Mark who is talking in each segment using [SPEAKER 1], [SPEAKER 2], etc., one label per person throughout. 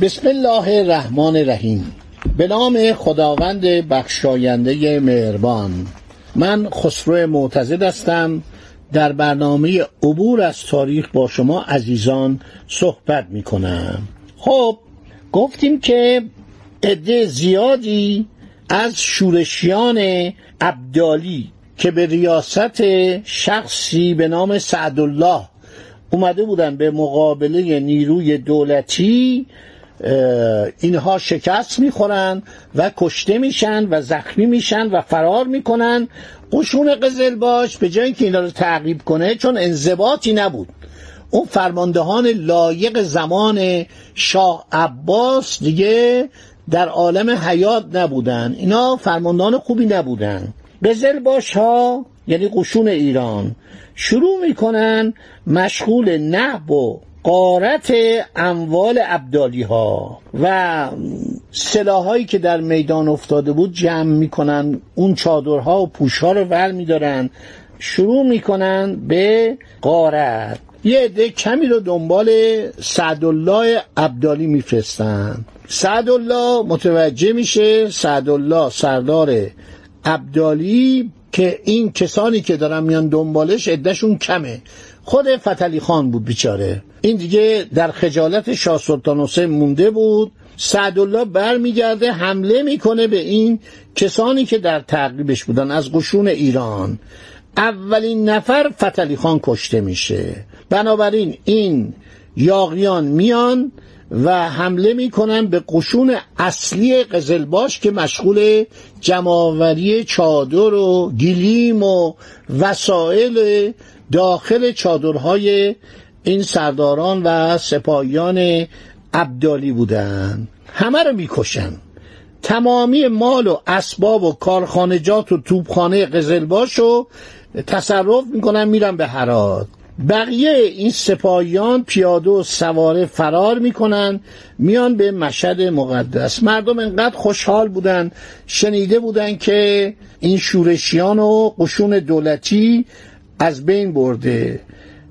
[SPEAKER 1] بسم الله الرحمن الرحیم. به نام خداوند بخشاینده مهربان. من خسرو معتزد هستم. در برنامه عبور از تاریخ با شما عزیزان صحبت می کنم خب گفتیم که عده زیادی از شورشیان عبدالی که به ریاست شخصی به نام سعدالله اومده بودن به مقابله نیروی دولتی اینها شکست می‌خورن و کشته میشن و زخمی میشن و فرار می‌کنن. قشون قزلباش به جای اینکه اینا رو تعقیب کنه چون انضباطی نبود. اون فرماندهان لایق زمان شاه عباس دیگه در عالم حیات نبودن. اینا فرماندهان خوبی نبودن. قزلباش ها یعنی قشون ایران شروع می‌کنن مشغول نهب و قارت اموال عبدالی ها و سلاحایی که در میدان افتاده بود جمع می‌کنن. اون چادرها و پوشها رو ور میدارن. شروع می‌کنن به قارت. یه عده کمی رو دنبال سعدالله عبدالی میفرستن. سعدالله متوجه میشه سعدالله سردار عبدالی که این کسانی که دارن میان دنبالش عدهشون کمه. خود فتلی خان بود بیچاره. این دیگه در خجالت شاه سلطان حسین مونده بود. سعدالله برمیگرده حمله می‌کنه به این کسانی که در تعقیبش بودن از قشون ایران. اولین نفر فتلی خان کشته میشه. بنابراین این یاغیان میان و حمله می‌کنن به قشون اصلی قزلباش که مشغول جمعآوری چادر و گلیم و وسایل داخل چادرهای این سرداران و سپاهیان عبدالی بودن همه رو می‌کشن تمامی مال و اسباب و کارخانجات و توپخانه قزلباش رو تصرف می‌کنن میرن به هرات. بقیه این سپاهیان پیاده و سواره فرار می‌کنن میان به مشهد مقدس. مردم انقدر خوشحال بودن شنیده بودن که این شورشیان و قشون دولتی از بین برده.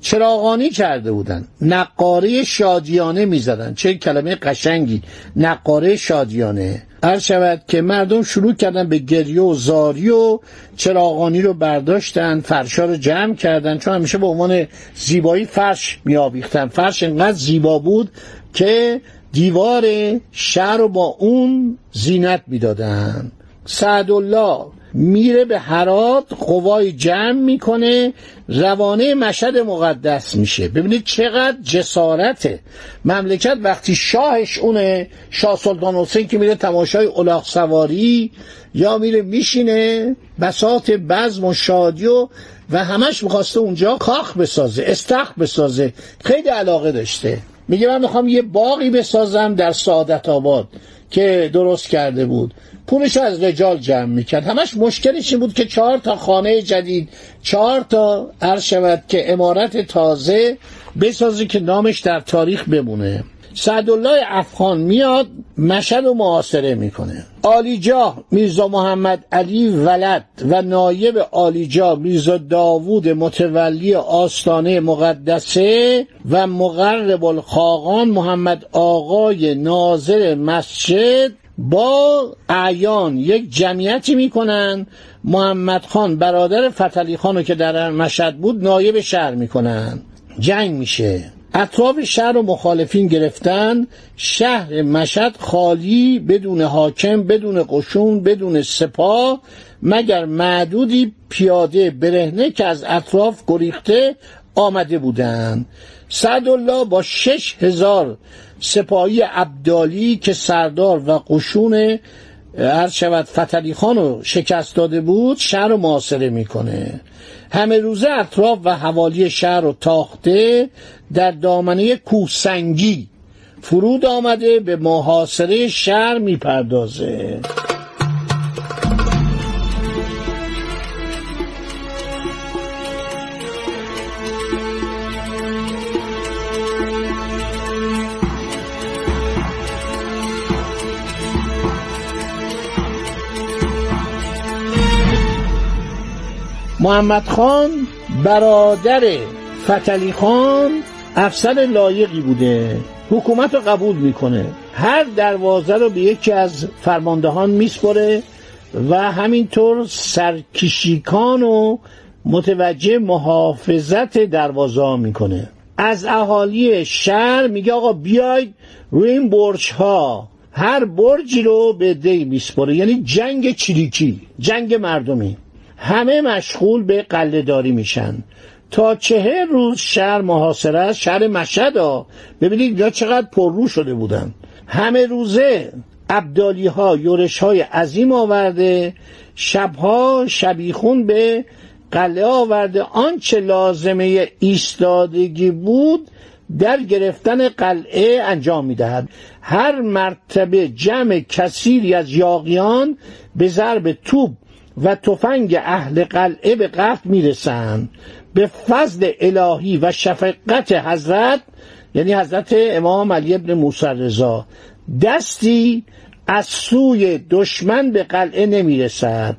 [SPEAKER 1] چراغانی کرده بودن. نقاره شادیانه می‌زدن. چه کلمه قشنگی. نقاره شادیانه. هر شود که مردم شروع کردن به گریه و زاری و چراغانی رو برداشتن فرشا رو جمع کردن. چون همیشه به عنوان زیبایی فرش میآویختن. فرش انقدر زیبا بود که دیوار شهر رو با اون زینت می‌دادن. سعدالله میره به هرات قوای جمع می‌کنه روانه مشهد مقدس میشه. ببینید چقدر جسارته. مملکت وقتی شاهش اونه شاه سلطان حسین که میره تماشای الاغ سواری یا میره میشینه بسات بزم و شادی و و همش می‌خواسته اونجا کاخ بسازه استخ بسازه. خیلی علاقه داشته. میگه من می‌خوام یه باقی بسازم در سعادت آباد. که درست کرده بود. پولش از رجال جمع می‌کرد. همش مشکلش این بود که چهار تا خانه جدید چهار تا عرض شود که امارت تازه بسازه که نامش در تاریخ بمونه. سعدالله افغان میاد مشهد و معاصره می‌کنه. آلیجاه میرزا محمد علی ولد و نایب آلیجاه میرزا داوود متولی آستانه مقدسه و مقرب الخاقان محمد آقای ناظر مسجد با اعیان. یک جمعیتی می‌کنن. محمد خان برادر فتلی خانو که در مشهد بود نایب شهر می‌کنن. جنگ میشه. اطراف شهر و مخالفین گرفتن. شهر مشهد خالی بدون حاکم بدون قشون بدون سپاه مگر معدودی پیاده برهنه که از اطراف گریخته آمده بودند سعدالله با شش هزار سپاهی عبدالی که سردار و قشون هر شود فتلی خان رو شکست داده بود شهر رو محاصره می‌کنه. همه روزه اطراف و حوالی شهر رو تاخته در دامنه کوسنگی فرود آمده به محاصره شهر می‌پردازه. محمد خان برادر فتلی خان افسر لایقی بوده. حکومت رو قبول می‌کنه. هر دروازه رو به یکی از فرماندهان میسپره و همینطور سرکشیکان و متوجه محافظت دروازه می‌کنه. از اهالی شهر میگه آقا بیاید روی این برج ها هر برجی رو به دی میسپره یعنی جنگ چریکی جنگ مردمی. همه مشغول به قلهداری میشن. تا چهر روز شهر محاصره است شهر مشهد ها ببینید یا چقدر پررو شده بودن. همه روزه عبدالی ها یورش های عظیم آورده شبها شبیخون به قلعه آورده. آنچه لازمه ایستادگی بود در گرفتن قلعه انجام می‌دهد. هر مرتبه جمع کثیری از یاقیان به ضرب توپ و تفنگ اهل قلعه به قتل می‌رسند. به فضل الهی و شفقت حضرت یعنی حضرت امام علی ابن موسی رضا دستی از سوی دشمن به قلعه نمی‌رسد.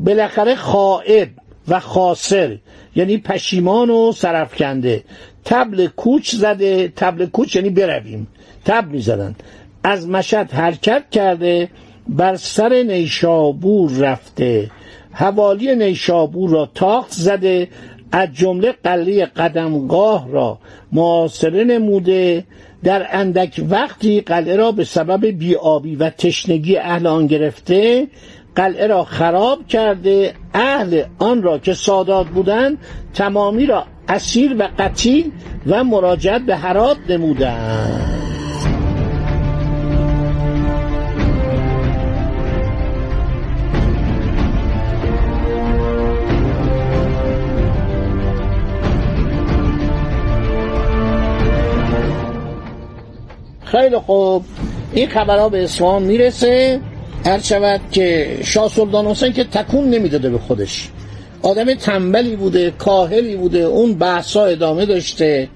[SPEAKER 1] بالاخره خائب و خاسر یعنی پشیمان و سرفکنده تبل کوچ زده تبل کوچ یعنی برویم. تبل می‌زدن. از مشهد حرکت کرده بر سر نیشابور رفته. حوالی نیشابور را تاخت زده از جمله قلعه قدمگاه را. معاصره نموده. در اندک وقتی قلعه را به سبب بیابی و تشنگی اهل آن گرفته قلعه را خراب کرده. اهل آن را که سادات بودند تمامی را اسیر و قتیل و مراجعت به حراب نمودند. خیلی خوب. این خبرها به اصفهان می‌رسه. هر شود که شاه سلطان حسین که تکون نمی‌داده به خودش. آدم تنبلی بوده کاهلی بوده اون بحثا ادامه داشته.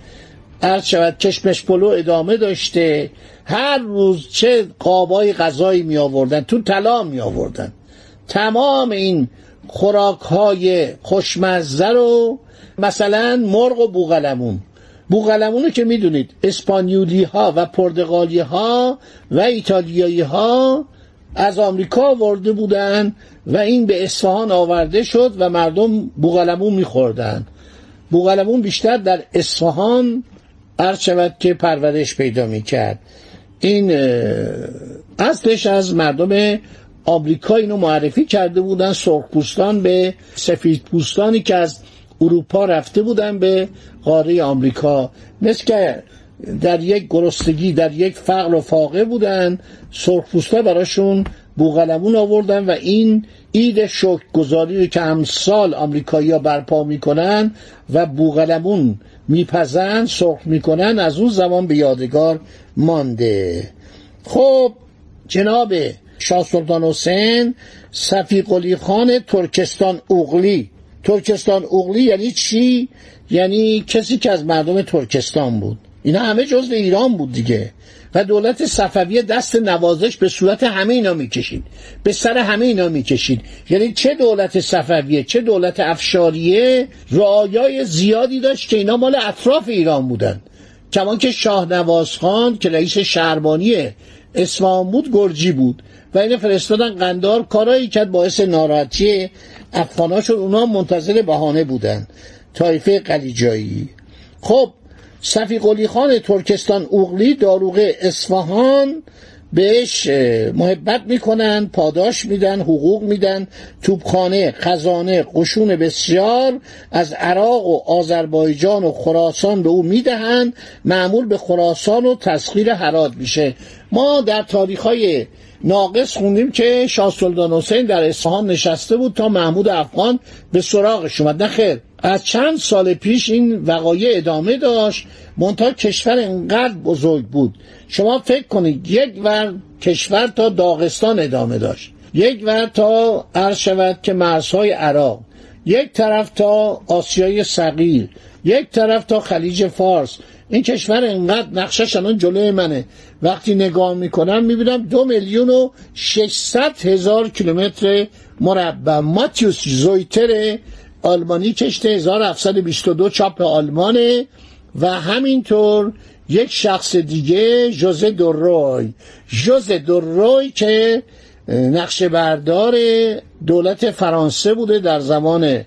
[SPEAKER 1] هر شود کشمش پلو ادامه داشته. هر روز چه قابای غذایی می آوردن تو طلا می آوردن تمام این خوراک های خوشمزه رو مثلا مرغ و بوغلمون بوغلمونو که می‌دونید اسپانیولی ها و پرتغالی ها و ایتالیایی ها از آمریکا آورده بودن و این به اصفهان آورده شد و مردم بوغلمون میخوردن. بوغلمون بیشتر در اصفهان عرض شود که پرورش پیدا می‌کرد. این اصلش از مردم آمریکا اینو معرفی کرده بودن سرخپوستان به سفید پوستانی که از اروپا رفته بودن به قاره آمریکا. مثل که در یک گرستگی در یک فقر و فاقه بودن سرخپوستا براشون بوغلمون آوردن و این عید شکر گذاری که امسال آمریکایی ها برپا می‌کنن و بوغلمون میپزن سرخ می‌کنن از اون زمان به یادگار مانده. خب جناب شاه سلطان حسین صفی خان ترکستان اوغلی ترکستان اغلی یعنی چی؟ یعنی کسی که از مردم ترکستان بود. اینا همه جزء ایران بود دیگه. و دولت صفویه دست نوازش به صورت همه اینا می‌کشید. به سر همه اینا می‌کشید. یعنی چه دولت صفویه چه دولت افشاریه رعایای زیادی داشت که اینا مال اطراف ایران بودن. کمان که شاه نواز خان که رئیس شهربانی اصفهان بود گرجی بود و این فرستادن قندار کارایی کرد باعث ناراحتی افغانا شد اونا منتظر بهانه بودن. تایفه قلیجایی. خب صفی قلی خان ترکستان اوغلی داروغ اصفهان بهش محبت می‌کنن پاداش میدن حقوق میدن. توبخانه خزانه قشون بسیار از عراق و آذربایجان و خراسان به او می‌دهند. معمول به خراسان و تسخیر حراد میشه. ما در تاریخ های ناقص خوندیم که شاه سلطان حسین در اصفهان نشسته بود تا محمود افغان به سراغش اومد. نه خیر. از چند سال پیش این وقایع ادامه داشت منتها کشور انقدر بزرگ بود. شما فکر کنید یک ور کشور تا داغستان ادامه داشت. یک ور تا عرض شود که مرزهای عراق. یک طرف تا آسیای صغیر. یک طرف تا خلیج فارس. این کشور انقدر نقشش الان جلوی منه. وقتی نگاه می‌کنم می‌بینم دو میلیون و ششصد هزار کیلومتر مربع. ماتیوس زویتر آلمانی کشته 1722 چاپ آلمانه و همینطور یک شخص دیگه جوزه دوروی جوزه دوروی که نقشه بردار دولت فرانسه بوده در زمان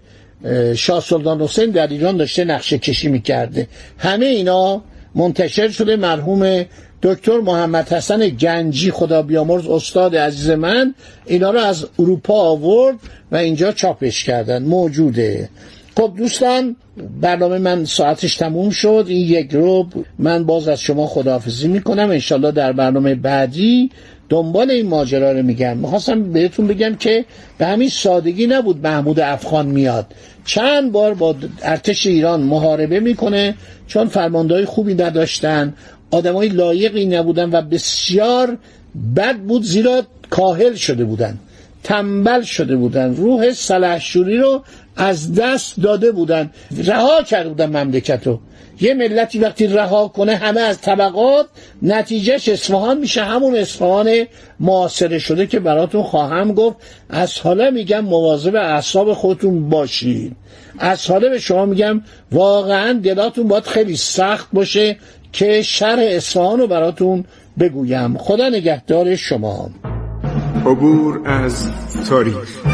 [SPEAKER 1] شاه سلطان حسین در ایران داشته نقشه کشی می‌کرده. همه اینا منتشر شده مرحوم دکتر محمد حسن گنجی خدا بیامرز استاد عزیز من اینا رو از اروپا آورد و اینجا چاپش کردن. موجوده. خب دوستان برنامه من ساعتش تموم شد. این یک رو من باز از شما خداحافظی می‌کنم. انشالله در برنامه بعدی دنبال این ماجرا رو میگم. می‌خواستم بهتون بگم که به همین سادگی نبود محمود افغان میاد. چند بار با ارتش ایران محاربه می‌کنه چون فرماندهای خوبی نداشتن. آدمای لایقی نبودن و بسیار بد بود زیرا کاهل شده بودن تنبل شده بودن روح سلحشوری رو از دست داده بودن رها کرده بودن مملکت رو. یه ملتی وقتی رها کنه همه از طبقات نتیجهش اصفهان میشه همون اصفهان معاصره شده که براتون خواهم گفت. از حالا میگم مواظب اعصاب خودتون باشید از حالا به شما میگم واقعا دلاتون باید خیلی سخت باشه. که شرح اصفهان رو براتون بگویم. خدا نگهدار شما.
[SPEAKER 2] عبور از تاریخ.